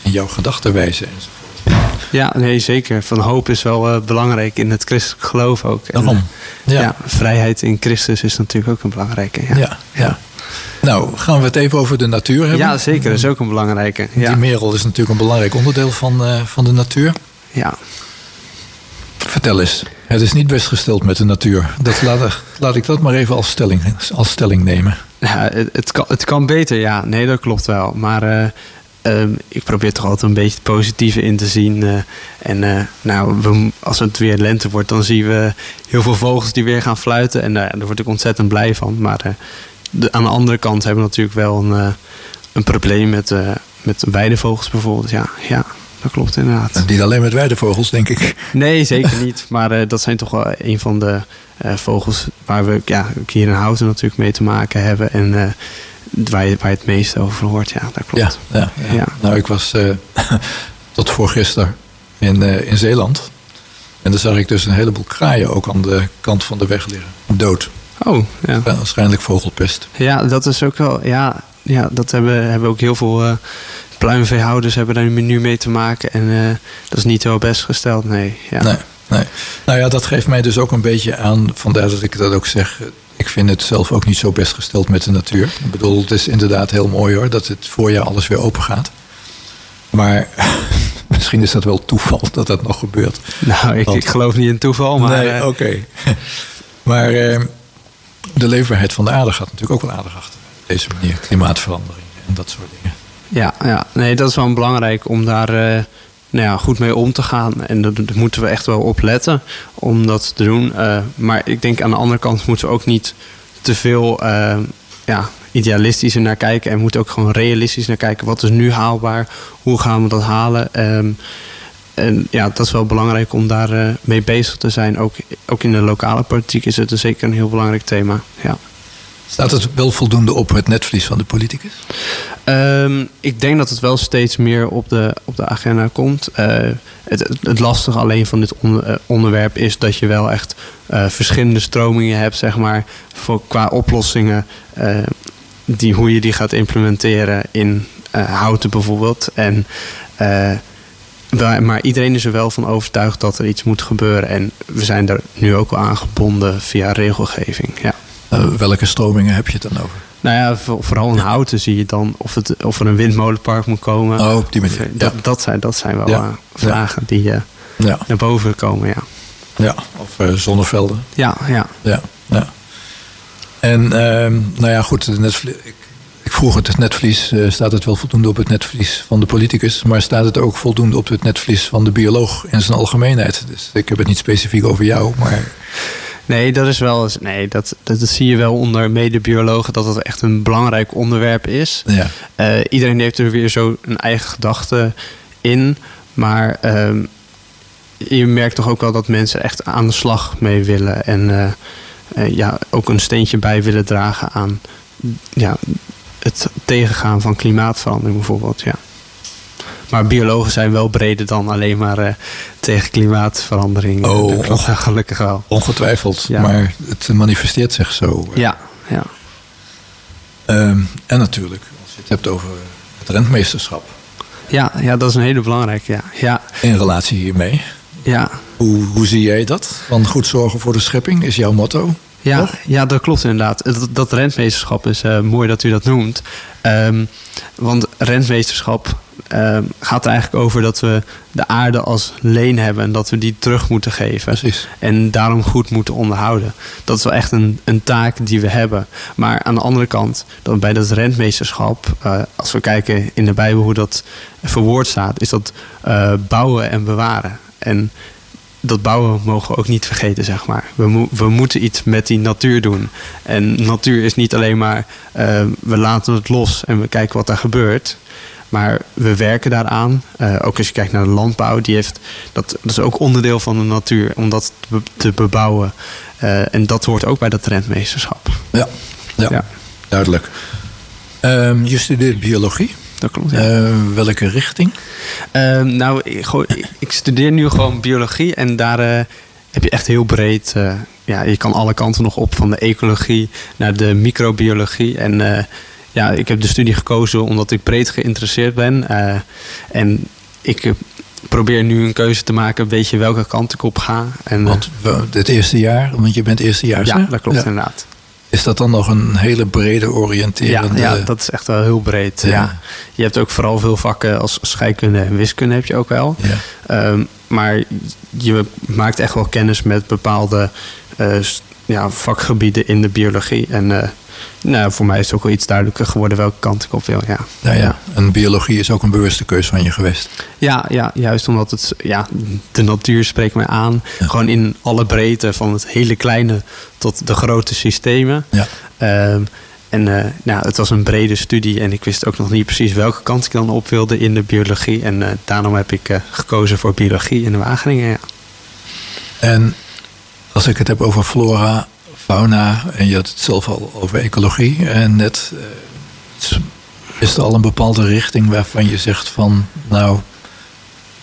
in jouw gedachtenwijze. enzovoort. ja, nee, zeker. Van hoop is wel eh, belangrijk in het christelijk geloof ook. En, Daarom. eh, Ja. ja. vrijheid in Christus is natuurlijk ook een belangrijke. Ja, Ja, ja. Nou, gaan we het even over de natuur hebben? Ja, zeker. Dat is ook een belangrijke. Ja. Die merel is natuurlijk een belangrijk onderdeel van, eh, van de natuur. ja. Vertel eens. Het is niet best gesteld met de natuur. Dat laat, laat ik dat maar even als stelling, als stelling nemen. Ja, het, het, kan, het kan beter, ja. Nee, dat klopt wel. Maar eh, ehm, ik probeer toch altijd een beetje het positieve in te zien. eh. en nou, we, als het weer lente wordt, dan zien we heel veel vogels die weer gaan fluiten. En daar word ik ontzettend blij van. Maar de, aan de andere kant hebben we natuurlijk wel een, eh, een probleem met, eh met weidevogels bijvoorbeeld. Ja, ja, dat klopt inderdaad. En niet alleen met weidevogels, denk ik. Nee, zeker niet. Maar eh, dat zijn toch wel een van de vogels waar we ja, hier in Houten natuurlijk mee te maken hebben. En waar, je, waar je het meest over hoort. Ja, dat klopt. Ja, ja, ja. Ja. Nou, ik was tot voor gisteren in, in Zeeland. En daar zag ik dus een heleboel kraaien ook aan de kant van de weg liggen. Dood. Oh, ja. Ja, waarschijnlijk vogelpest. Ja, dat is ook wel... Ja, ja dat hebben, hebben ook heel veel eh, pluimveehouders hebben daar nu mee te maken. En eh, dat is niet heel best gesteld, nee. Ja. Nee, nee. Nou ja, dat geeft mij dus ook een beetje aan. Vandaar dat ik dat ook zeg. Ik vind het zelf ook niet zo best gesteld met de natuur. Ik bedoel, het is inderdaad heel mooi hoor. Dat het voorjaar alles weer open gaat. Maar misschien is dat wel toeval dat dat nog gebeurt. Nou, ik, Want- ik geloof niet in toeval, maar... nee, eh, oké. maar eh, de leefbaarheid van de aarde gaat natuurlijk ook wel aardig achter. Deze manier, klimaatverandering en dat soort dingen. Ja, ja, nee, dat is wel belangrijk om daar eh, nou ja, goed mee om te gaan. En daar moeten we echt wel op letten om dat te doen. Eh, maar ik denk aan de andere kant moeten we ook niet te veel eh, ja, idealistisch er naar kijken. En moeten ook gewoon realistisch naar kijken. Wat is nu haalbaar? Hoe gaan we dat halen? Ehm, en ja, dat is wel belangrijk om daar eh, mee bezig te zijn. Ook, ook in de lokale politiek is het zeker een heel belangrijk thema. Ja. Staat het wel voldoende op het netvlies van de politicus? Ehm, ik denk dat het wel steeds meer op de, op de agenda komt. Uh, het, het, lastige alleen van dit onder, onderwerp is dat je wel echt uh, verschillende stromingen hebt, zeg maar, voor, qua oplossingen. Uh, die, hoe je die gaat implementeren in houten bijvoorbeeld. En maar iedereen is er wel van overtuigd dat er iets moet gebeuren. En we zijn daar nu ook al aangebonden via regelgeving. Ja. Uh, welke stromingen heb je het dan over? Nou ja, vooral in houten zie je dan of, het, of er een windmolenpark moet komen. Oh, op die manier. Dat, dat, zijn, dat zijn wel ja. uh, vragen die uh, ja. naar boven komen, ja. Ja, of zonnevelden. Ja, ja. ja, ja. En ehm, nou ja, goed, Netflix, ik ik vroeg het, het netvlies, uh, staat het wel voldoende op het netvlies van de politicus, maar staat het ook voldoende op het netvlies van de bioloog in zijn algemeenheid? Dus ik heb het niet specifiek over jou, maar. Nee, dat is wel. Nee, dat, dat, zie je wel onder medebiologen dat het echt een belangrijk onderwerp is. Ja. Uh, iedereen heeft er weer zo een eigen gedachte in. Maar uh, je merkt toch ook wel dat mensen echt aan de slag mee willen. En uh, ja, ook een steentje bij willen dragen aan ja, het tegengaan van klimaatverandering bijvoorbeeld. Ja. Maar biologen zijn wel breder dan alleen maar uh, tegen klimaatverandering. Oh, dat gelukkig wel. Ongetwijfeld, ja. maar het manifesteert zich zo. Ja, ja. Um, en natuurlijk, als je het hebt over het rentmeesterschap. Ja, ja dat is een hele belangrijke. Ja. Ja. In relatie hiermee. Ja. Hoe, hoe zie jij dat? Van goed zorgen voor de schepping is jouw motto. Ja, ja, dat klopt inderdaad. Dat, dat rentmeesterschap is uh, mooi dat u dat noemt. Um, want rentmeesterschap um, gaat er eigenlijk over dat we de aarde als leen hebben en dat we die terug moeten geven. Precies. En daarom goed moeten onderhouden. Dat is wel echt een, een taak die we hebben. Maar aan de andere kant, dan bij dat rentmeesterschap, uh, als we kijken in de Bijbel hoe dat verwoord staat, is dat uh, bouwen en bewaren. En dat bouwen mogen we ook niet vergeten, zeg maar. We, mo we moeten iets met die natuur doen. En natuur is niet alleen maar uh, we laten het los en we kijken wat er gebeurt. Maar we werken daaraan. Uh, ook als je kijkt naar de landbouw, die heeft, dat, dat is ook onderdeel van de natuur om dat te, be te bebouwen. Uh, en dat hoort ook bij dat trendmeesterschap. Ja, ja, ja. duidelijk. Um, je studeert biologie dat klopt. Ja. Welke richting? Uh, nou, ik, ik, studeer nu gewoon biologie en daar uh, heb je echt heel breed. Uh, ja, je kan alle kanten nog op, van de ecologie naar de microbiologie. En ja, ik heb de studie gekozen omdat ik breed geïnteresseerd ben. en ik probeer nu een keuze te maken, weet je welke kant ik op ga. En, want het eerste jaar, want je bent eerstejaars. Ja, dat klopt ja. inderdaad. Is dat dan nog een hele brede oriënterende... Ja, ja dat is echt wel heel breed. Ja. ja. Je hebt ook vooral veel vakken als scheikunde en wiskunde heb je ook wel. Ja. Um, maar je maakt echt wel kennis met bepaalde uh, ja, vakgebieden in de biologie. En uh, nou, voor mij is het ook wel iets duidelijker geworden welke kant ik op wil. Ja. Nou ja, en biologie is ook een bewuste keuze van je geweest. Ja, ja juist omdat het, ja, de natuur spreekt mij aan. Ja. Gewoon in alle breedte, van het hele kleine tot de grote systemen. Ja. Um, en uh, nou, het was een brede studie en ik wist ook nog niet precies welke kant ik dan op wilde in de biologie. En uh, daarom heb ik uh, gekozen voor biologie in Wageningen. Ja. En als ik het heb over flora, fauna en je had het zelf al over ecologie. En net is er al een bepaalde richting waarvan je zegt van nou,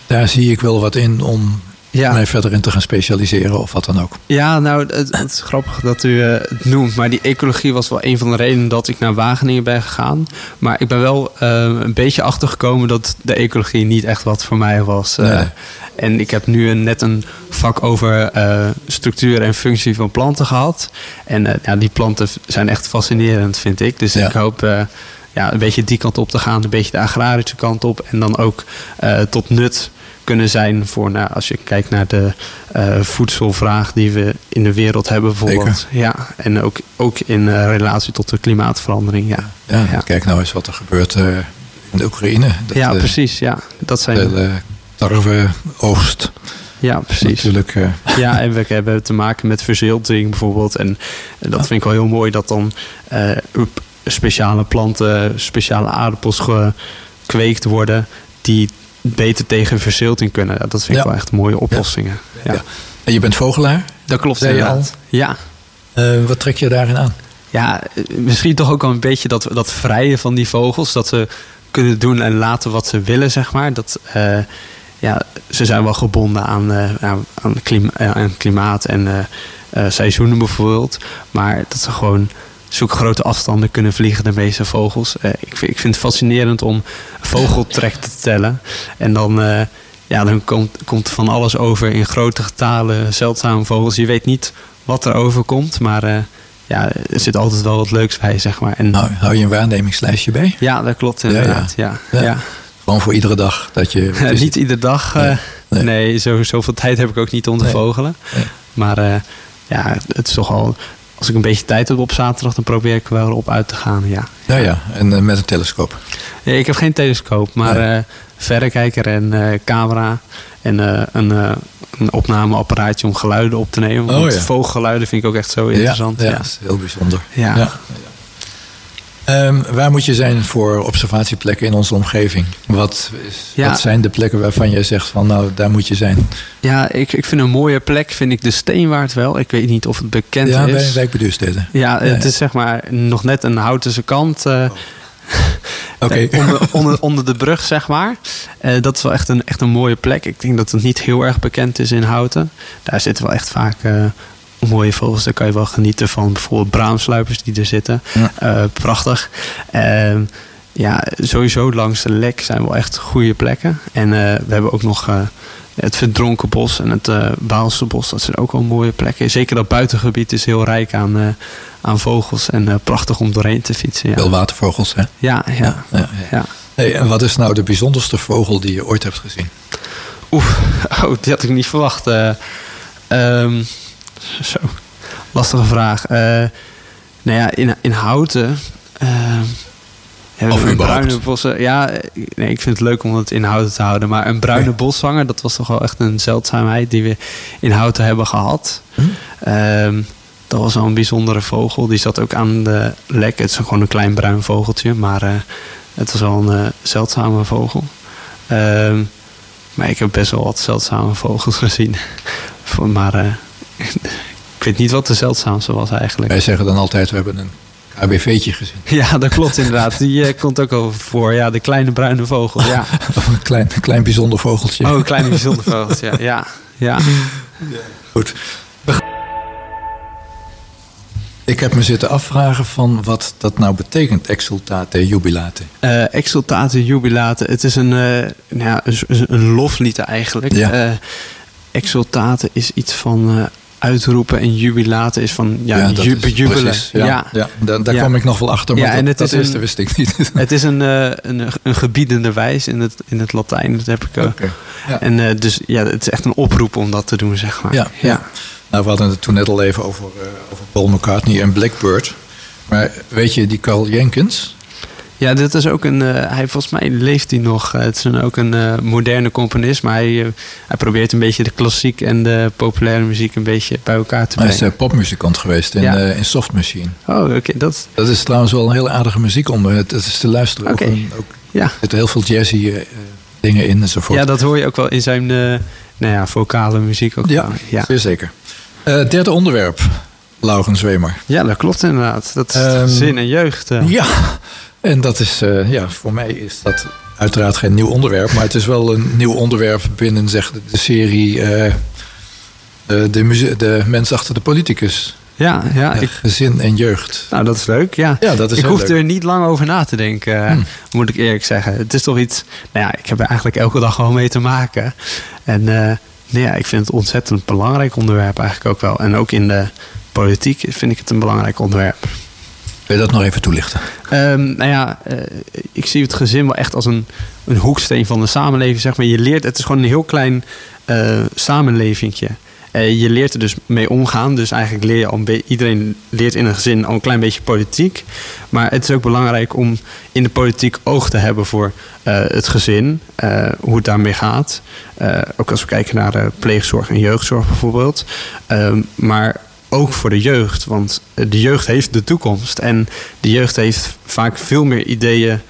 daar zie ik wel wat in om ja. mij verder in te gaan specialiseren of wat dan ook. Ja, nou, het, het is grappig dat u uh, het noemt. Maar die ecologie was wel een van de redenen dat ik naar Wageningen ben gegaan. Maar ik ben wel uh, een beetje achtergekomen dat de ecologie niet echt wat voor mij was. Nee. En ik heb nu een, net een vak over structuur en functie van planten gehad. En ja, die planten zijn echt fascinerend, vind ik. Dus ja. ik hoop ja, een beetje die kant op te gaan, een beetje de agrarische kant op. En dan ook tot nut kunnen zijn voor, nou, als je kijkt naar de uh, voedselvraag die we in de wereld hebben, bijvoorbeeld. Zeker. Ja, en ook, ook in uh, relatie tot de klimaatverandering. Ja. Ja, ja. kijk nou eens wat er gebeurt uh, in de Oekraïne. Dat, ja, precies. Ja, dat zijn. De tarweoogst. Ja, precies. Natuurlijk, uh... Ja, en we hebben te maken met verzilting bijvoorbeeld. En dat vind ik wel heel mooi dat dan uh, speciale planten, speciale aardappels gekweekt worden. Die beter tegen verzilting kunnen. Dat vind ik ja. wel echt mooie oplossingen. Ja. ja. En je bent vogelaar? Dat klopt al? Ja. Uh, wat trek je daarin aan? ja, misschien toch ook wel een beetje dat, dat vrije van die vogels. Dat ze kunnen doen en laten wat ze willen, zeg maar. Dat, uh, ja, ze zijn wel gebonden aan, uh, aan, aan, klimaat en seizoenen bijvoorbeeld. Maar dat ze gewoon zoek grote afstanden kunnen vliegen, de meeste vogels. ik, vind, ik vind het fascinerend om vogeltrek te tellen. En dan ja, dan komt, komt van alles over in grote getalen, zeldzame vogels. Je weet niet wat er overkomt, maar uh, ja, er zit altijd wel wat leuks bij, zeg maar. En, nou, hou je een waarnemingslijstje bij? Ja, dat klopt inderdaad. Ja, ja. ja. Gewoon voor iedere dag dat je... niet iedere dag. Nee, nee. zo, zoveel tijd heb ik ook niet om te vogelen. Maar ja, het is toch al... Als ik een beetje tijd heb op zaterdag, dan probeer ik wel op uit te gaan, ja. Ja, ja. En met een telescoop? Ja, ik heb geen telescoop, maar verrekijker en uh, camera. En een, een opnameapparaatje om geluiden op te nemen. Oh, Want ja. vogelgeluiden vind ik ook echt zo interessant. Ja, ja. ja. is heel bijzonder. Ja. Um, waar moet je zijn voor observatieplekken in onze omgeving? Wat, is, wat zijn de plekken waarvan jij zegt van nou, daar moet je zijn? Ja, ik, ik vind een mooie plek, vind ik de Steenwaard wel. Ik weet niet of het bekend ja, is. Ja, bij Wijkbeduursteden. Ja, het is zeg maar nog net een houtense kant. Uh, oh. Okay. onder, onder, onder, de brug, zeg maar. Uh, dat is wel echt een, echt een mooie plek. Ik denk dat het niet heel erg bekend is in Houten. Daar zitten wel echt vaak uh, mooie vogels. Daar kan je wel genieten van bijvoorbeeld braamsluipers die er zitten. Ja. Uh, prachtig. Ehm, ja, sowieso langs de lek zijn wel echt goede plekken. En we hebben ook nog het Verdronken Bos en het uh, Waalse Bos. Dat zijn ook wel mooie plekken. Zeker dat buitengebied is heel rijk aan, aan vogels en uh, prachtig om doorheen te fietsen. Ja. Wel watervogels, hè? Ja, ja. ja, ja. Hey, en wat is nou de bijzonderste vogel die je ooit hebt gezien? Oeh, oh, die had ik niet verwacht. Um, zo, lastige vraag. Uh, nou ja, in, in Houten... Ja, of een bruine bossen. Ja, nee, ik vind het leuk om het in houten te houden. Maar een bruine boszanger, dat was toch wel echt een zeldzaamheid die we in houten hebben gehad. Hm? Um, dat was wel een bijzondere vogel. Die zat ook aan de lek. Het is gewoon een klein bruin vogeltje, maar uh, het was wel een uh, zeldzame vogel. Uh, maar ik heb best wel wat zeldzame vogels gezien. maar uh, ik weet niet wat de zeldzaamste was eigenlijk. Wij zeggen dan altijd, we hebben een ABV'tje gezien. Ja, dat klopt inderdaad. Die komt ook over voor. Ja, de kleine bruine vogel. Ja. of een klein, klein bijzonder vogeltje. Oh, een klein bijzonder vogeltje. Ja, ja. ja. Goed. Ik heb me zitten afvragen van wat dat nou betekent, exultate jubilate. Uh, exultate jubilate, het is een, uh, nou ja, een, een, loflied eigenlijk. Ja. Exultate is iets van uitroepen en jubilate is van ja, ja ju bejubelen. ja, ja. ja. Daar, daar kwam ik nog wel achter, maar ja, en dat, het dat is een, wist ik niet. Het is een, een, een gebiedende wijs in het, in het Latijn, dat heb ik ook. Okay. En dus ja, het is echt een oproep om dat te doen, zeg maar. ja. ja. Nou, we hadden het toen net al even over, uh, over Paul McCartney en Blackbird. Maar weet je, die Carl Jenkins... Ja, dit is ook een. Uh, hij, volgens mij leeft hij nog. het is een, ook een uh, moderne componist. Maar hij, uh, hij probeert een beetje de klassiek en de populaire muziek een beetje bij elkaar te brengen. Hij is popmuzikant geweest in, ja. in Soft Machine. Oh, oké. Okay, dat... dat is trouwens wel een heel aardige muziek om het, het is te luisteren. Okay. Ja. Er zitten heel veel jazzy dingen in enzovoort. Ja, dat hoor je ook wel in zijn nou ja, vocale muziek. Ook ja, ja, zeer zeker. Derde onderwerp, Laurens Zwemer. Ja, dat klopt inderdaad. Dat is um, zin en jeugd. Ja, en dat is, uh, ja, voor mij is dat uiteraard geen nieuw onderwerp, maar het is wel een nieuw onderwerp binnen zeg, de serie de, de, de mens achter de politicus. Ja, ja. Ik, gezin en jeugd. Nou, dat is leuk. Ja, ja dat is ik hoef er niet lang over na te denken, hmm. moet ik eerlijk zeggen. Het is toch iets. Nou ja, ik heb er eigenlijk elke dag gewoon mee te maken. En Nee, ja, ik vind het ontzettend belangrijk onderwerp eigenlijk ook wel. En ook in de politiek vind ik het een belangrijk onderwerp. Wil je dat nog even toelichten? Um, nou ja, uh, ik zie het gezin wel echt als een, een hoeksteen van de samenleving. Zeg maar. Je leert, het is gewoon een heel klein uh, je leert er dus mee omgaan. Dus eigenlijk leer je al iedereen leert in een gezin al een klein beetje politiek. Maar het is ook belangrijk om in de politiek oog te hebben voor het gezin, hoe het daarmee gaat. ook als we kijken naar pleegzorg en jeugdzorg bijvoorbeeld. Ehm, maar ook voor de jeugd, want de jeugd heeft de toekomst. En de jeugd heeft vaak veel meer ideeën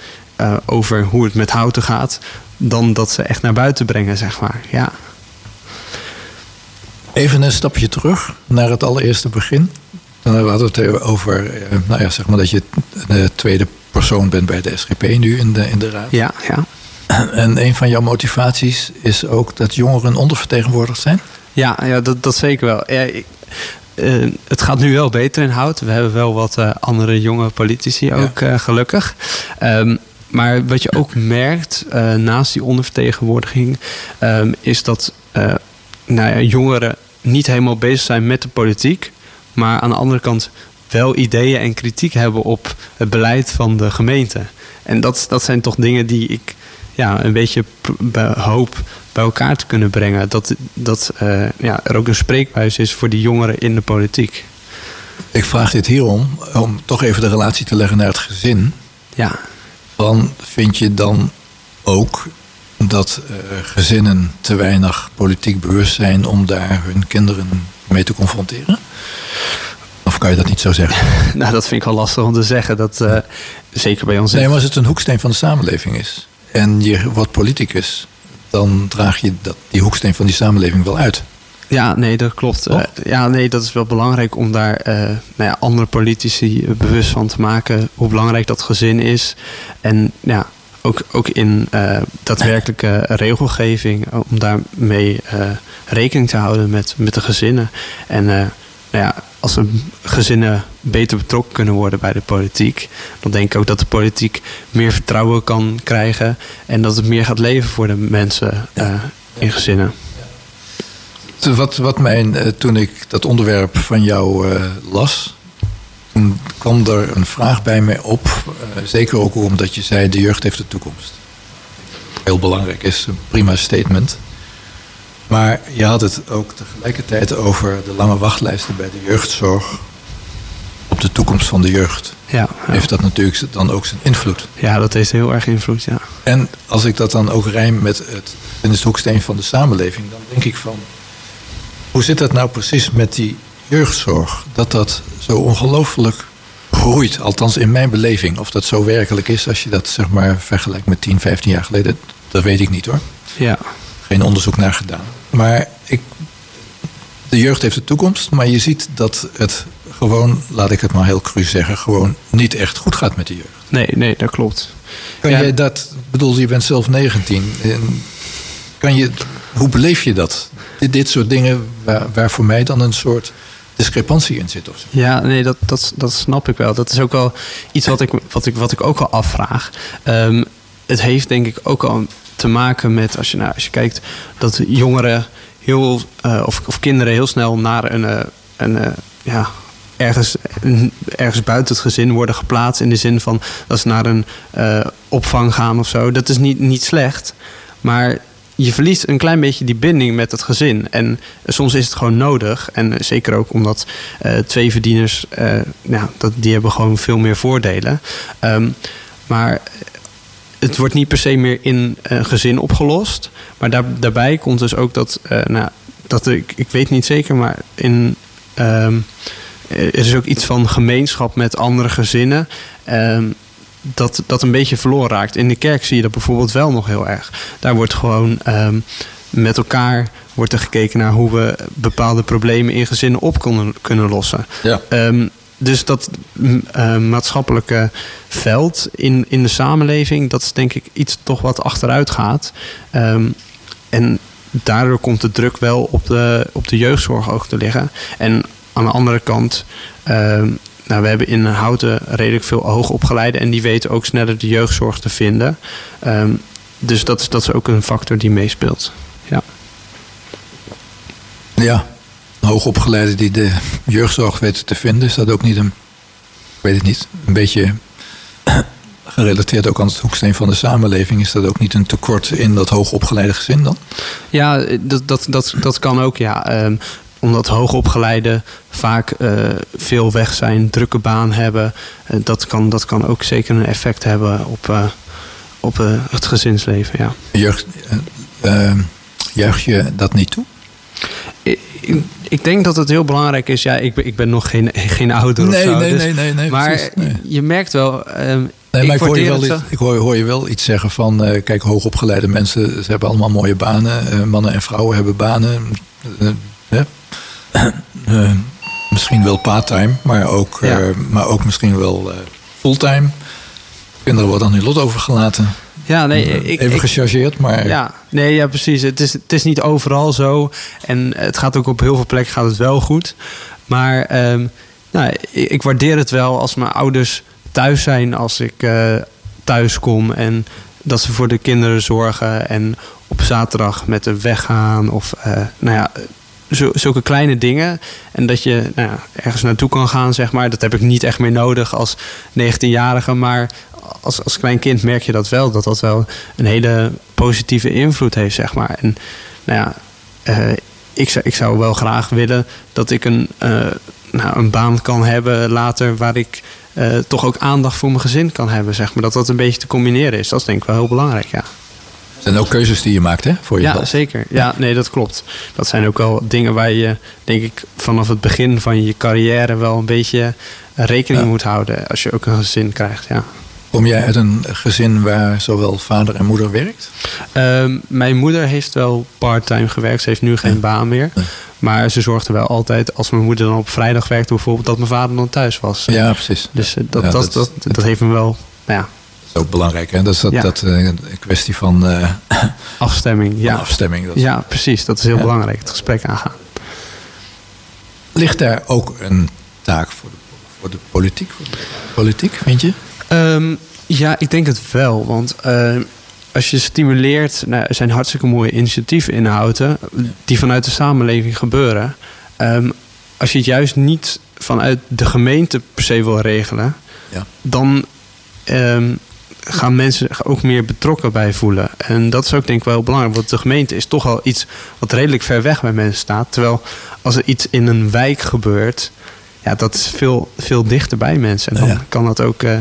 over hoe het met houten gaat, dan dat ze echt naar buiten brengen, zeg maar. Ja. Even een stapje terug naar het allereerste begin. Dan hadden we het over, nou ja, zeg maar dat je de tweede persoon bent bij de SGP nu in de, in de raad. Ja, ja. En een van jouw motivaties is ook dat jongeren ondervertegenwoordigd zijn? Ja, ja dat, dat zeker wel. Ja, ik, uh, het gaat nu wel beter in Hout. We hebben wel wat uh, andere jonge politici ook, uh, gelukkig. Um, maar wat je ook merkt naast die ondervertegenwoordiging, um, is dat nou ja, jongeren niet helemaal bezig zijn met de politiek, maar aan de andere kant wel ideeën en kritiek hebben op het beleid van de gemeente. En dat, dat zijn toch dingen die ik ja, een beetje hoop bij elkaar te kunnen brengen. Dat, dat uh, ja, er ook een spreekbuis is voor die jongeren in de politiek. Ik vraag dit hierom, om toch even de relatie te leggen naar het gezin. Ja. Dan vind je dan ook dat uh, gezinnen te weinig politiek bewust zijn om daar hun kinderen mee te confronteren? Of kan je dat niet zo zeggen? nou, dat vind ik wel lastig om te zeggen. Dat, uh, zeker bij ons. Nee, maar als het een hoeksteen van de samenleving is en je wordt politicus, dan draag je dat, die hoeksteen van die samenleving wel uit. Ja, nee, dat klopt. Uh, ja, nee, dat is wel belangrijk om daar uh, nou ja, andere politici bewust van te maken hoe belangrijk dat gezin is. En ja, ook, ook in uh, daadwerkelijke regelgeving, om daarmee rekening te houden met, met de gezinnen. En nou ja, als een gezinnen beter betrokken kunnen worden bij de politiek, dan denk ik ook dat de politiek meer vertrouwen kan krijgen en dat het meer gaat leven voor de mensen uh, in gezinnen. Wat, wat mij, eh, toen ik dat onderwerp van jou uh, las, toen kwam er een vraag bij mij op. Zeker ook omdat je zei: de jeugd heeft de toekomst. Heel belangrijk is, een prima statement. Maar je had het ook tegelijkertijd over de lange wachtlijsten bij de jeugdzorg. Op de toekomst van de jeugd. Ja, ja. Heeft dat natuurlijk dan ook zijn invloed? Ja, dat heeft heel erg invloed, ja. En als ik dat dan ook rijm met het, in het hoeksteen van de samenleving, dan denk ik van. Hoe zit dat nou precies met die jeugdzorg? Dat dat zo ongelooflijk groeit, althans in mijn beleving. Of dat zo werkelijk is als je dat zeg maar vergelijkt met 10, 15 jaar geleden, dat weet ik niet hoor. Ja. Geen onderzoek naar gedaan. Maar ik, de jeugd heeft de toekomst, maar je ziet dat het gewoon, laat ik het maar heel cru zeggen, gewoon niet echt goed gaat met de jeugd. Nee, nee, dat klopt. Kan ja. je dat, bedoel, je bent zelf 19. Kan je, hoe beleef je dat? Dit, dit soort dingen waar, waar voor mij dan een soort discrepantie in zit of zo. Ja, nee, dat, dat, dat snap ik wel. Dat is ook wel iets wat ik, wat ik, wat ik ook al afvraag. Um, het heeft denk ik ook al te maken met, als je, nou, als je kijkt, dat jongeren heel, uh, of, of kinderen heel snel naar een, uh, een uh, ja, ergens, ergens buiten het gezin worden geplaatst. In de zin van dat ze naar een opvang gaan of zo. Dat is niet, niet slecht. Maar je verliest een klein beetje die binding met het gezin. En soms is het gewoon nodig. En zeker ook omdat uh, twee verdieners, ja, dat, die hebben gewoon veel meer voordelen. Um, maar het wordt niet per se meer in een gezin opgelost. Maar daar, daarbij komt dus ook dat, uh, nou, dat ik, ik weet niet zeker, maar in. Um, er is ook iets van gemeenschap met andere gezinnen. Um, dat, dat een beetje verloren raakt. In de kerk zie je dat bijvoorbeeld wel nog heel erg. Daar wordt gewoon um, met elkaar wordt er gekeken naar hoe we bepaalde problemen in gezinnen op kunnen, kunnen lossen. Ja. Um, dus dat uh, maatschappelijke veld in, in de samenleving, dat is denk ik iets toch wat achteruit gaat. Um, en daardoor komt de druk wel op de, op de jeugdzorg ook te liggen. En aan de andere kant, um, nou, we hebben in Houten redelijk veel hoogopgeleiden en die weten ook sneller de jeugdzorg te vinden. Um, dus dat is, dat is ook een factor die meespeelt. Ja. Ja, hoogopgeleiden die de jeugdzorg weten te vinden, is dat ook niet een, ik weet het niet, een beetje gerelateerd ook aan het hoeksteen van de samenleving, is dat ook niet een tekort in dat hoogopgeleide gezin dan? Ja, dat, dat, dat, dat kan ook, ja. Um, omdat hoogopgeleiden vaak uh, veel weg zijn, drukke baan hebben. Uh, dat, kan, dat kan ook zeker een effect hebben op, uh, op het gezinsleven. Ja. Jeugd, juich je dat niet toe? Ik, denk dat het heel belangrijk is. Ja, ik ben, ik ben nog geen, geen ouder nee, of zo. Nee, dus, nee, nee, nee. Maar precies, nee. je merkt wel. Um, Nee, maar ik, hoor je, wel iets, ik hoor, hoor, je wel iets zeggen van... Uh, kijk, hoogopgeleide mensen, ze hebben allemaal mooie banen. Uh, mannen en vrouwen hebben banen. Uh, misschien wel part-time, maar, ook, Ja. eh, maar ook misschien wel eh, fulltime. Kinderen worden aan hun lot overgelaten. Ja, nee, ik, Even ik, gechargeerd, maar Ja, nee, ja, precies. Het is, het is niet overal zo. En het gaat ook op heel veel plekken gaat het wel goed. Maar ehm, nou, ik, ik waardeer het wel als mijn ouders thuis zijn als ik eh, thuis kom. En dat ze voor de kinderen zorgen. En op zaterdag met de weggaan. Of eh, nou ja, zulke kleine dingen. En dat je nou ja, ergens naartoe kan gaan, zeg maar. Dat heb ik niet echt meer nodig als 19-jarige. Maar als, als klein kind merk je dat wel. Dat dat wel een hele positieve invloed heeft, zeg maar. En nou ja, eh, ik, zou, ik zou wel graag willen dat ik een, eh, nou, een baan kan hebben later... waar ik eh, toch ook aandacht voor mijn gezin kan hebben, zeg maar. Dat dat een beetje te combineren is. Dat is denk ik wel heel belangrijk, ja. Het zijn ook keuzes die je maakt hè, voor je Ja, zeker. Ja, nee, dat klopt. Dat zijn ook wel dingen waar je, denk ik, vanaf het begin van je carrière wel een beetje rekening Ja. moet houden als je ook een gezin krijgt. Ja. Kom jij uit een gezin waar zowel vader en moeder werkt? Ehm, mijn moeder heeft wel part-time gewerkt. Ze heeft nu geen Ja. baan meer. Ja. Maar ze zorgde wel altijd, als mijn moeder dan op vrijdag werkte bijvoorbeeld, dat mijn vader dan thuis was. Ja, precies. Dus eh, dat, dat, dat- dat, dat, heeft me wel, nou ja, is ook belangrijk. Hè? Dat is dat, Ja. dat, eh, een kwestie van eh, afstemming. van Ja. afstemming. Dat is- ja, precies. Dat is heel Ja. belangrijk, het gesprek aangaan. Ligt daar ook een taak voor de, voor de politiek? Voor de politiek, vind je? Ehm, ja, ik denk het wel. Want eh, als je stimuleert, nou, er zijn hartstikke mooie initiatieven in Houten, die vanuit de samenleving gebeuren. Ehm, als je het juist niet vanuit de gemeente per se wil regelen, Ja. dan ehm, gaan mensen zich ook meer betrokken bij voelen. En dat is ook denk ik wel heel belangrijk, want de gemeente is toch wel iets wat redelijk ver weg bij mensen staat. Terwijl als er iets in een wijk gebeurt, ja, dat is veel, veel dichter bij mensen. En dan Ja. kan dat ook eh,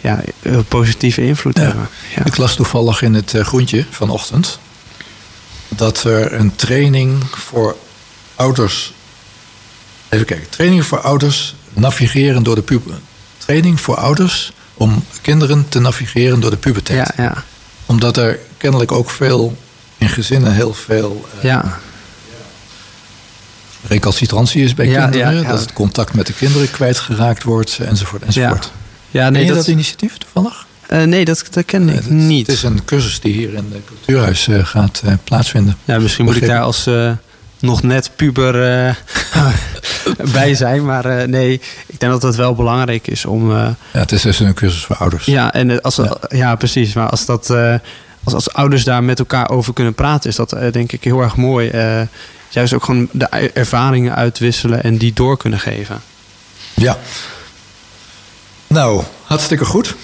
ja, een positieve invloed Ja. hebben. Ja. Ik las toevallig in het eh, groentje vanochtend dat er een training voor ouders. Even kijken, training voor ouders navigeren door de puber. Training voor ouders om kinderen te navigeren door de puberteit. Ja, ja, Omdat er kennelijk ook veel in gezinnen heel veel eh, ja. recalcitrantie is bij Ja, kinderen. ja. Dat het contact met de kinderen kwijtgeraakt wordt, enzovoort, enzovoort. ja nee, je dat, dat initiatief toevallig? eh, nee, dat, dat ken ik niet. Het is een cursus die hier in het cultuurhuis eh, gaat plaatsvinden. Ja, misschien moet ik daar als nog net puber eh, bij zijn. Maar eh, nee, ik denk dat het wel belangrijk is om... eh, Ja, het is dus een cursus voor ouders. ja, en als, Ja. ja. precies. Maar als, dat, als, als ouders daar met elkaar over kunnen praten... is dat denk ik heel erg mooi. Juist ook gewoon de ervaringen uitwisselen en die door kunnen geven. Ja. Nou, hartstikke goed.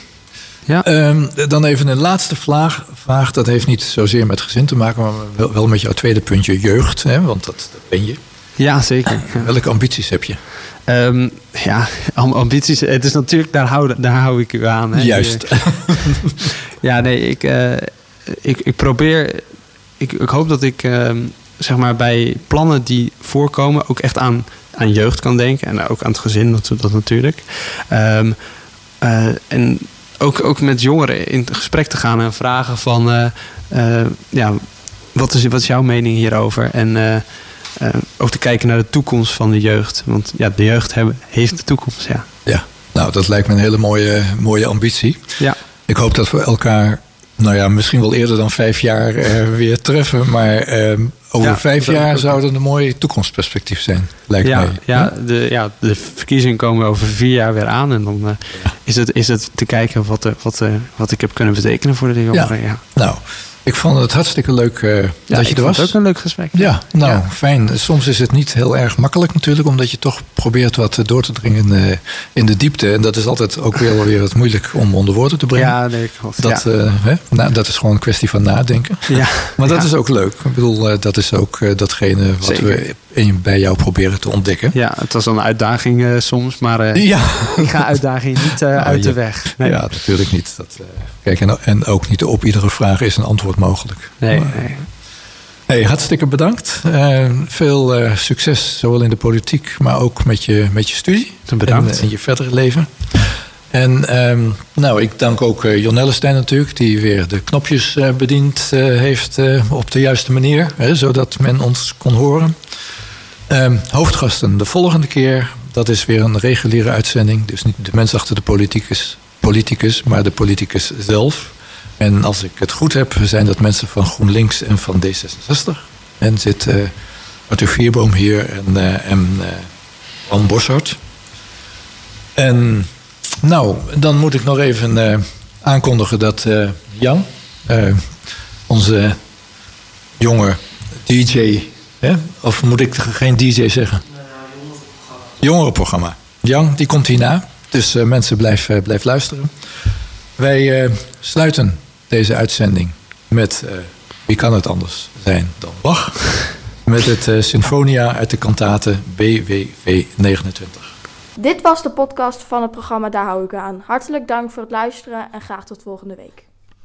Ja, Ehm, dan even een laatste vraag, vraag. Dat heeft niet zozeer met gezin te maken, maar wel, wel met jouw tweede puntje jeugd. Hè, want dat, dat ben je. ja zeker. Ja. Welke ambities heb je? Ehm, ja, am- ambities. Het is natuurlijk, daar hou, daar hou ik u aan. Hè. Juist. Ja, nee, ik, eh, ik, ik probeer. Ik, ik hoop dat ik ehm, zeg maar bij plannen die voorkomen ook echt aan, aan jeugd kan denken. En ook aan het gezin, dat, dat natuurlijk. Eh, en ook, ook met jongeren in gesprek te gaan en vragen van... eh, eh, ja, wat is, wat is jouw mening hierover? En eh, ook te kijken naar de toekomst van de jeugd. Want ja, de jeugd hebben, heeft de toekomst, ja. Ja, nou, dat lijkt me een hele mooie, mooie ambitie. Ja, Ik hoop dat we elkaar, nou ja, misschien wel eerder dan vijf jaar eh, weer treffen. Maar ehm, over Ja, vijf dat jaar zou het een mooi toekomstperspectief zijn, lijkt ja, mij. ja, de, ja, de verkiezingen komen over vier jaar weer aan. En dan eh, is, het, is het te kijken wat, wat, eh, wat ik heb kunnen betekenen voor de jongeren. Ja. Nou, ik vond het hartstikke leuk eh, Ja, dat je er was. het ook een leuk gesprek. Ja, nou, Ja. fijn. Soms is het niet heel erg makkelijk natuurlijk, omdat je toch probeert wat eh, door te dringen eh, in de diepte. En dat is altijd ook weer, weer wat moeilijk om onder woorden te brengen. Ja, nee, klopt. dat, ja. hè? Nou, dat is gewoon een kwestie van nadenken. ja. Maar dat is ook leuk. Ik bedoel, dat is ook datgene wat Zeker. we in, bij jou proberen te ontdekken. ja, het was een uitdaging soms, maar Ja, ik ga uitdagingen niet Nou, uit de weg. Nee, ja natuurlijk niet. Dat, kijk, en, en ook niet op iedere vraag is een antwoord mogelijk. nee, Maar- nee. Hey, hartstikke bedankt. Eh, veel eh, succes, zowel in de politiek, maar ook met je, met je studie. Bedankt. En in je verdere leven. En ehm, nou, ik dank ook uh, Jon Ellestein natuurlijk, die weer de knopjes eh, bediend eh, heeft eh, op de juiste manier, hè, zodat men ons kon horen. Ehm, hoofdgasten de volgende keer. Dat is weer een reguliere uitzending. Dus niet de mens achter de politicus, politicus maar de politicus zelf. En als ik het goed heb, zijn dat mensen van GroenLinks en van D66. En zit uh, Arthur Vierboom hier en, uh, en Boshart. En nou, dan moet ik nog even aankondigen dat Jan, onze jonge DJ, hè? of moet ik geen DJ zeggen? Jongerenprogramma. Jan, die komt hierna. Dus mensen blijf, blijf luisteren. Wij sluiten deze uitzending met, uh, wie kan het anders zijn dan Bach, met het uh, Sinfonia uit de kantate BWV 29. Dit was de podcast van het programma Daar hou ik aan. Hartelijk dank voor het luisteren en graag tot volgende week.